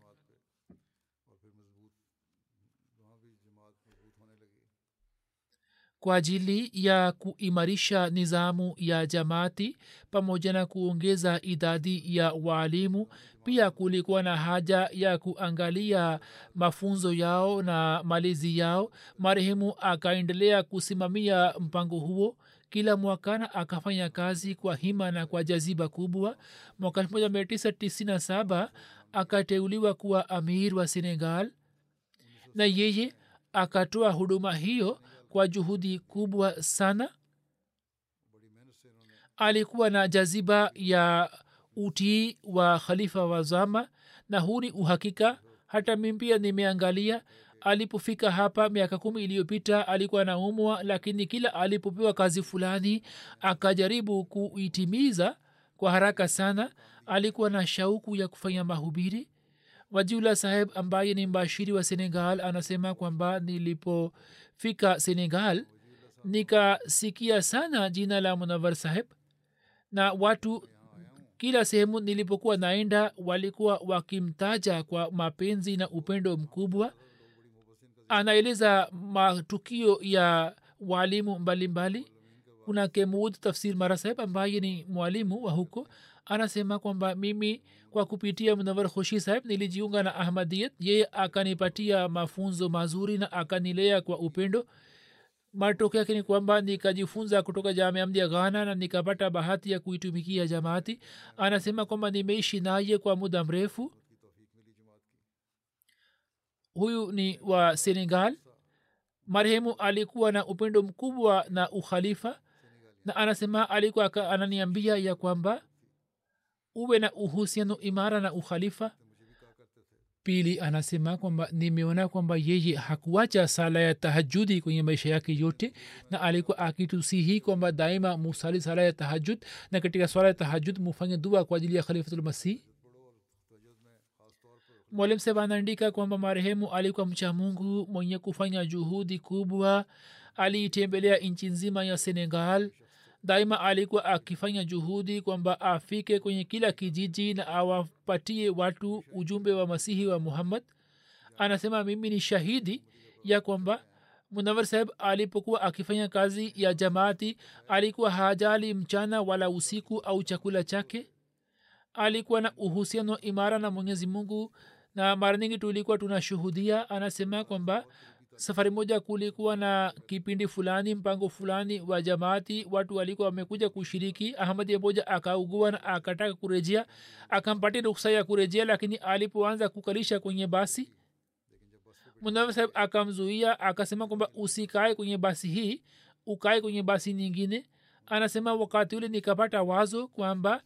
kwa ajili ya kuimarisha nizamu ya jamaati pamoja na kuongeza idadi ya waalimu. Pia kulikuwa na haja ya kuangalia mafunzo yao na malezi yao. Marehemu akaendelea kusimamia mpango huo. Kila mwakana akafanya kazi kwa hima na kwa jaziba kubwa. Mwaka 1997 akateuliwa kuwa amir wa senegal na yeye akatoa huduma hiyo kwa juhudi kubwa sana. Alikuwa na jaziba ya utii wa khalifa wa zama na huu ni uhakika. Hata mimpia nimeangalia. Alipofika hapa miaka kumi iliyopita alikuwa naumwa lakini kila alipopewa kazi fulani akajaribu kuitimiza kwa haraka sana. Alikuwa na shauku ya kufanya mahubiri. Wajula saheb ambaye ni mbashiri wa senegal anasema kwamba nilipofika senegal nikasikia sana jina la munawar saheb na watu kila sehemu nilipokuwa naenda walikuwa wakimtaja kwa mapenzi na upendo mkubwa. Anaeleza matukio ya walimu mbalimbali kuna kemud tafsir mara ambaye ni mwalimu wa huko. Anasema kwamba mimi kwa kupitia mnawar khushi saheb nilijiunga na ahmadiyat yeye akanipatia mafunzo mazuri na akanilea kwa upendo. Matokeo yake ni kwamba nikajifunza kutoka jamia mdi ya ghana na nikapata bahati ya kuitumikia jamaati. Anasema kwamba nimeishi naye kwa muda mrefu. Huyu ni wa senegal. Marehemu alikuwa na upendo mkubwa na ukhalifa na anasema alikuwa ananiambia ya kwamba uwe na uhusiano imara na ukhalifa. Pili anasema kwamba nimeona kwamba yeye hakuacha sala ya tahajudi kwenye maisha yake yote na alikuwa akitusihi kwamba daima musali sala ya tahajud na katika swala ya tahajud mufanye dua kwa ajili ya khalifatulmasih mwalimu seb anaandika kwamba marehemu alikuwa mcha mungu mwenye kufanya juhudi kubwa. Aliitembelea nchi nzima ya senegal daima alikuwa akifanya juhudi kwamba afike kwenye kila kijiji na awapatie watu ujumbe wa masihi wa muhammad. Anasema mimi ni shahidi ya kwamba munawar saheb alipokuwa akifanya kazi ya jamaati alikuwa hajali mchana wala usiku au chakula chake. Alikuwa na uhusiano imara na mwenyezi mungu na mara nyingi tulikuwa tunashuhudia anasema kwamba safari moja kulikuwa na kipindi fulani mpango fulani wa jamaati. Watu walikuwa wamekuja kushiriki. Ahmadi moja akaugua na akataka kurejea akampatia ruksa ya kurejea lakini alipoanza kukalisha kwenye basi munawe saheb akamzuia akasema kwamba usikae kwenye basi hii ukae kwenye basi nyingine. Anasema wakati ule nikapata wazo kwamba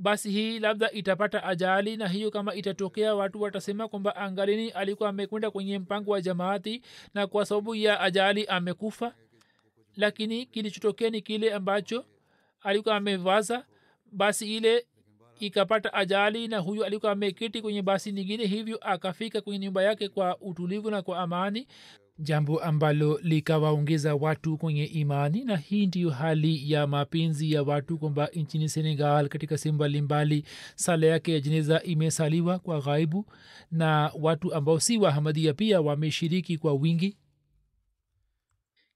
basi hii labda itapata ajali na hiyo kama itatokea watu watasema kwamba angalini alikuwa amekwenda kwenye mpango wa jamaati na kwa sababu ya ajali amekufa. Lakini kilichotokea ni kile ambacho alikuwa amewaza basi ile ikapata ajali na huyu alikuwa ameketi kwenye basi nyingine hivyo akafika kwenye nyumba yake kwa utulivu na kwa amani jambo ambalo likawaongeza watu kwenye imani na hii ndiyo hali ya mapenzi ya watu kwamba nchini senegal katika sehemu mbalimbali sala yake ya jeneza imesaliwa kwa ghaibu na watu ambao si wahamadia pia wameshiriki kwa wingi.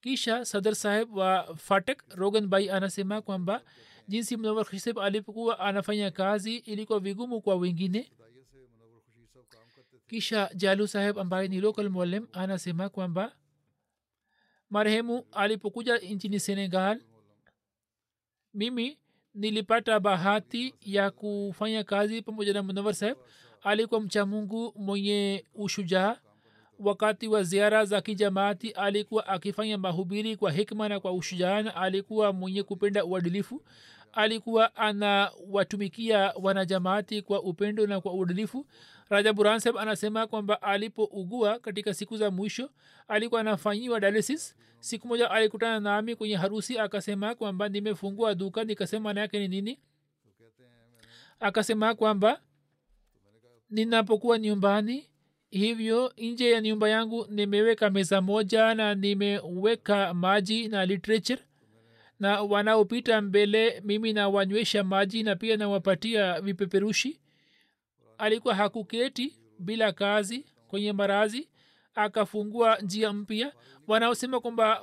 Kisha sadr saheb wa fatek rogan bai anasema kwamba jinsi mnawar khisheb alipokuwa anafanya kazi ilikuwa vigumu kwa wengine kisha jalu saheb ambaye ni local mwalim anasema kwamba marehemu alipokuja nchini senegal mimi nilipata bahati ya kufanya kazi pamoja na munawar saheb. Alikuwa mcha mungu mwenye ushujaa. Wakati wa ziara za kijamaati alikuwa akifanya mahubiri kwa hikma na kwa ushujaa na alikuwa mwenye kupenda uadilifu. Alikuwa anawatumikia wanajamaati kwa upendo na kwa uadilifu raja buranseb anasema kwamba alipougua katika siku za mwisho alikuwa anafanyiwa dialysis. Siku moja alikutana nami kwenye harusi akasema kwamba nimefungua duka. Nikasema nayake ni nini? Akasema kwamba ninapokuwa nyumbani hivyo nje ya nyumba yangu nimeweka meza moja na nimeweka maji na literature na wanaopita mbele mimi nawanywesha maji na pia nawapatia vipeperushi alikuwa hakuketi bila kazi kwenye marazi akafungua njia mpya. Wanaosema kwamba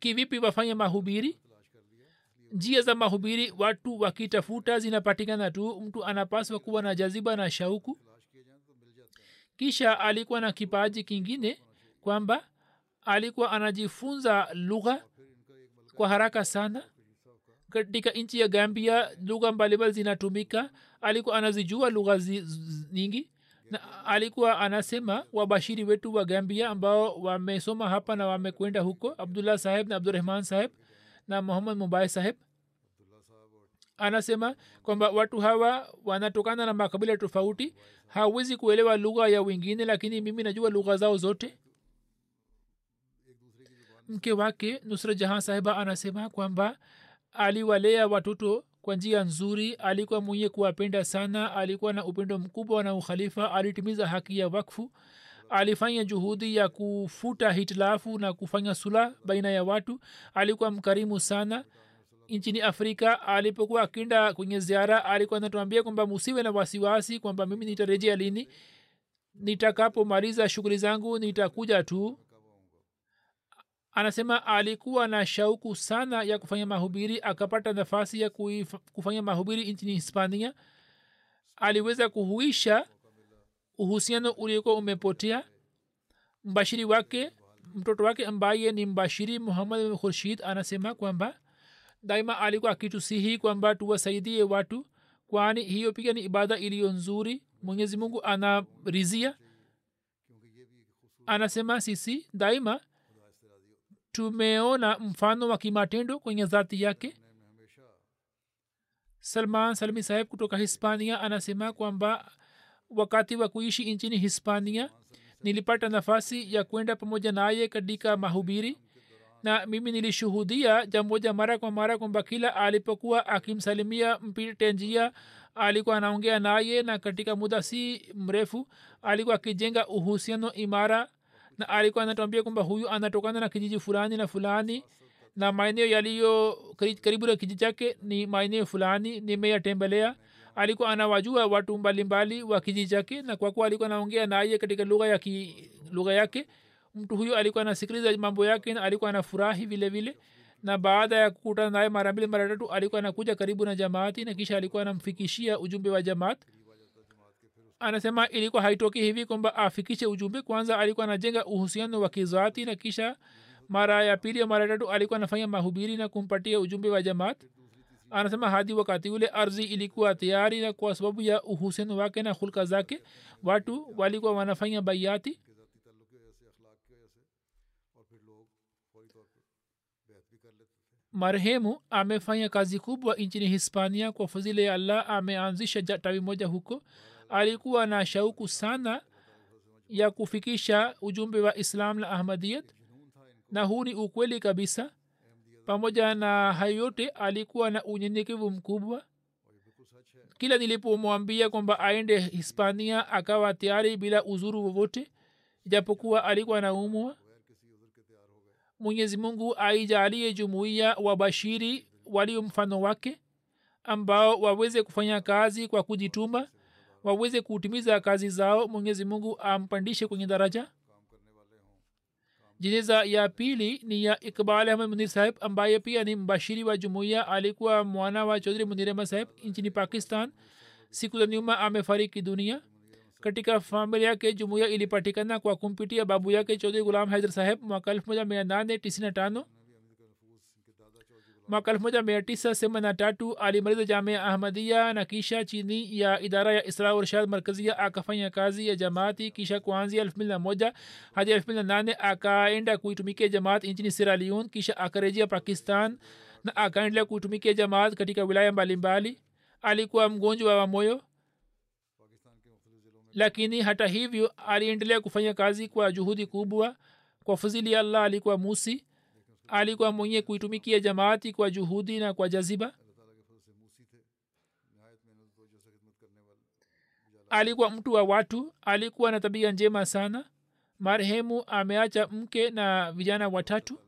kivipi wafanye mahubiri? Njia za mahubiri watu wakitafuta zinapatikana tu. Mtu anapaswa kuwa na jaziba na shauku. Kisha alikuwa na kipaji kingine kwamba alikuwa anajifunza lugha kwa haraka sana. Katika nchi ya gambia lugha mbalimbali zinatumika alikuwa anazijua lugha nyingi na alikuwa anasema wabashiri wetu wa gambia ambao wamesoma hapa na wamekwenda huko abdullah saheb na abdurahman saheb na muhammad mubai saheb. Anasema kwamba watu hawa wanatokana na makabila tofauti hawezi kuelewa lugha ya wengine lakini mimi najua lugha zao zote. Mke wake nusra jahan sahiba anasema kwamba aliwalea watoto kwa njia nzuri alikuwa mwenye kuwapenda sana alikuwa na upendo mkubwa na ukhalifa alitimiza haki ya wakfu. Alifanya juhudi ya kufuta hitilafu na kufanya sulah baina ya watu. Alikuwa mkarimu sana. Nchini afrika alipokuwa akinda kwenye ziara alikuwa anatuambia kwamba musiwe na wasiwasi kwamba mimi nitarejea lini. Nitakapomaliza shughuli zangu nitakuja tu anasema alikuwa na shauku sana ya kufanya mahubiri akapata nafasi ya kufanya mahubiri nchini hispania. Aliweza kuhuisha uhusiano uliokuwa umepotea. Mbashiri wake mtoto wake ambaye ni mbashiri muhammad khurshid anasema kwamba daima alikuwa akitusihi kwamba tuwasaidie watu kwani hiyo pia ni ibada iliyo nzuri. Mwenyezi mungu anarizia anasema sisi daima tumeona mfano wa kimatendo kwenye dhati yake. Salman salmi saheb kutoka hispania anasema kwamba wakati wa kuishi nchini hispania nilipata nafasi ya kwenda pamoja naye katika mahubiri na mimi nilishuhudia jamboja mara kwa mara kwamba kila alipokuwa akimsalimia mpite njia alikuwa anaongea naye na katika muda si mrefu alikuwa akijenga uhusiano imara na alikuwa anatuambia kwamba huyu anatokana na kijiji fulani na fulani na maeneo yaliyo karibu na kijiji chake ni maeneo fulani nimeyatembelea alikuwa anawajua watu mbalimbali wa kijiji chake na kwa kuwa alikuwa anaongea naye katika lugha ya ki, lugha yake mtu huyo alikuwa anasikiliza mambo yake na alikuwa anafurahi vile vile. Na baada ya kukutana naye mara mbili mara tatu alikuwa anakuja karibu na jamaati na kisha alikuwa anamfikishia ujumbe wa jamaat anasema ilikuwa haitoki hivi kwamba afikishe ujumbe kwanza alikuwa anajenga uhusiano wa kizati na kisha mara ya pili mara tatu alikuwa anafanya mahubiri na kumpatia ujumbe wa jamaat. Anasema hadi wakati ule ardhi ilikuwa tayari na kwa sababu ya uhusiano wake na hulka zake watu walikuwa wanafanya baiati marehemu amefanya kazi kubwa nchini hispania kwa fadhili ya allah ameanzisha tawi moja huko alikuwa na shauku sana ya kufikisha ujumbe wa islam na ahmadiyat na huu ni ukweli kabisa. Pamoja na hayo yote alikuwa na unyenyekevu mkubwa. Kila nilipomwambia kwamba aende hispania akawa tayari bila uzuru wowote japokuwa alikuwa naumwa mwenyezi mungu aijalie jumuiya wabashiri walio mfano wake ambao waweze kufanya kazi kwa kujituma waweze kutimiza kazi zao mwenyezi mungu ampandishe kwenye daraja. Jeneza ya pili ni ya ikbal ahmed munir saheb ambaye pia ni mbashiri wa jumuiya. Alikuwa mwana wa chaudhri munir ahmad saheb nchini pakistan. Siku za nyuma amefariki dunia. Katika familia yake jumuiya ilipatikana kwa kumpitia babu yake chaudhri gulam haidar saheb mwaka elfu moja mia nane tisini na tano mwaka elfu moja mia tisa themanini na tatu alimaliza jamia ahmadia na kisha chini ya idara ya isra urshad markazia akafanya kazi ya jamaati kisha kuanzia elfu mbili na moja hadi elfu mbili na nane akaenda kuitumikia jamaat nchini sierra leone kisha akarejea pakistan na akaendelea kuitumikia jamaat katika wilaya mbalimbali. Alikuwa mgonjwa wa moyo lakini hata hivyo aliendelea kufanya kazi kwa juhudi kubwa. Kwa fuzili ya allah alikuwa musi alikuwa mwenye kuitumikia jamaati kwa juhudi na kwa jaziba? Alikuwa mtu wa watu alikuwa na tabia njema sana. Marehemu ameacha mke na vijana watatu.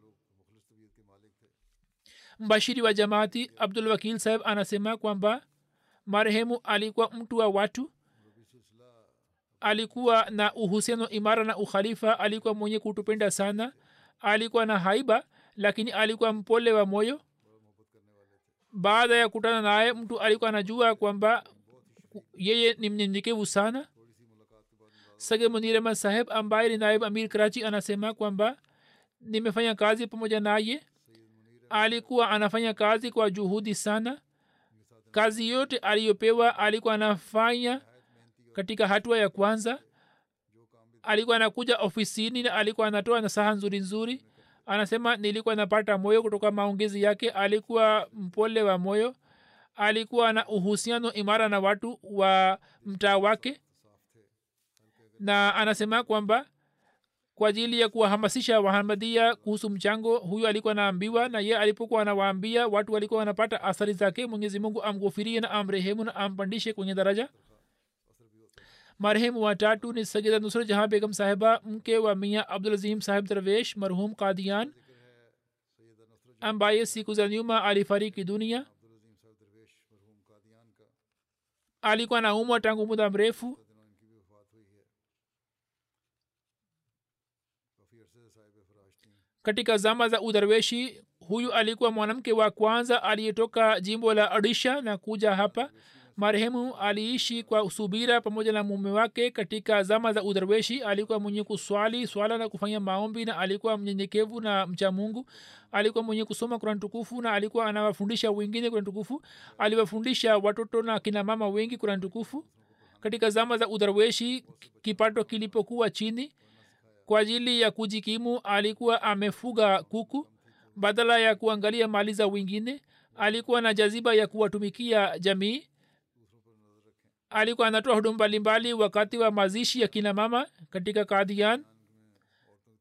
Mbashiri wa jamaati abdul wakil saheb anasema kwamba marehemu alikuwa mtu wa watu. Alikuwa na uhusiano imara na ukhalifa alikuwa mwenye kutupenda sana. Alikuwa na haiba lakini alikuwa mpole wa moyo. Baada ya kutana naye mtu alikuwa anajua kwamba yeye ni mnyenyekevu sana. Sage munirema saheb ambaye ni naib amir karachi anasema kwamba nimefanya kazi pamoja naye. Alikuwa anafanya kazi kwa juhudi sana. Kazi yote aliyopewa alikuwa anafanya katika hatua ya kwanza. Alikuwa anakuja ofisini na alikuwa anatoa nasaha nzuri nzuri anasema nilikuwa napata moyo kutoka maongezi yake. Alikuwa mpole wa moyo. Alikuwa na uhusiano imara na watu wa mtaa wake. Na anasema kwamba kwa ajili ya kuwahamasisha wahamadia kuhusu mchango huyu alikuwa anaambiwa na ye alipokuwa anawaambia watu walikuwa wanapata athari zake mwenyezi mungu amghofirie na amrehemu na ampandishe kwenye daraja marehemu watatu ni sagida nusrat jahan begam sahiba mke wa mia abdulazim sahib darwesh marhum kadian ambaye siku za nyuma alifariki dunia alikuwa na umwa tangu muda mrefu katika zama za udarweshi huyu alikuwa mwanamke wa kwanza aliyetoka jimbo la odisha na kuja hapa marehemu aliishi kwa subira pamoja na mume wake katika zama za udarweshi. Alikuwa mwenye kuswali swala na kufanya maombi na alikuwa mnyenyekevu na mcha mungu. Alikuwa mwenye kusoma kuran tukufu na alikuwa anawafundisha wengine kuran tukufu. Aliwafundisha watoto na kina mama wengi kuran tukufu. Katika zama za udarweshi kipato kilipokuwa chini kwa ajili ya kujikimu alikuwa amefuga kuku. Badala ya kuangalia mali za wengine alikuwa na jaziba ya kuwatumikia jamii alikuwa anatoa huduma mbalimbali wakati wa mazishi ya kina mama katika kadian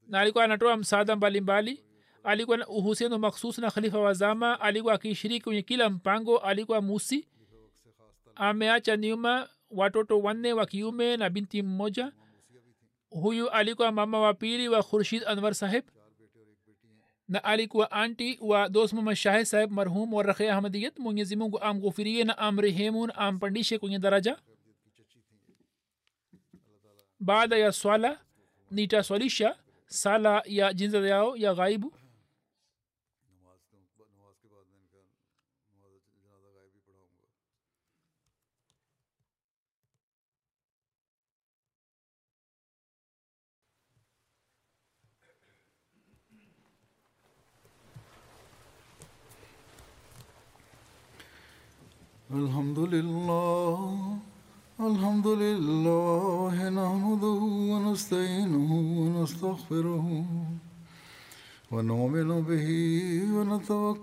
na alikuwa anatoa msaada mbalimbali. Alikuwa na uhusiano makhsus na khalifa wazama alikuwa akishiriki kwenye kila mpango. Alikuwa musi. Ameacha nyuma watoto wanne wa kiume na binti mmoja. Huyu alikuwa mama wa pili wa khurshid anwar saheb na alikuwa anti wa dost muhammad shahid saheb marhum wa rakhe ahmadiyat mwenyezi mungu amghufirie na amrehemu na ampandishe kwenye daraja. Baada ya swala nitaswalisha sala ya jinza yao ya ghaibu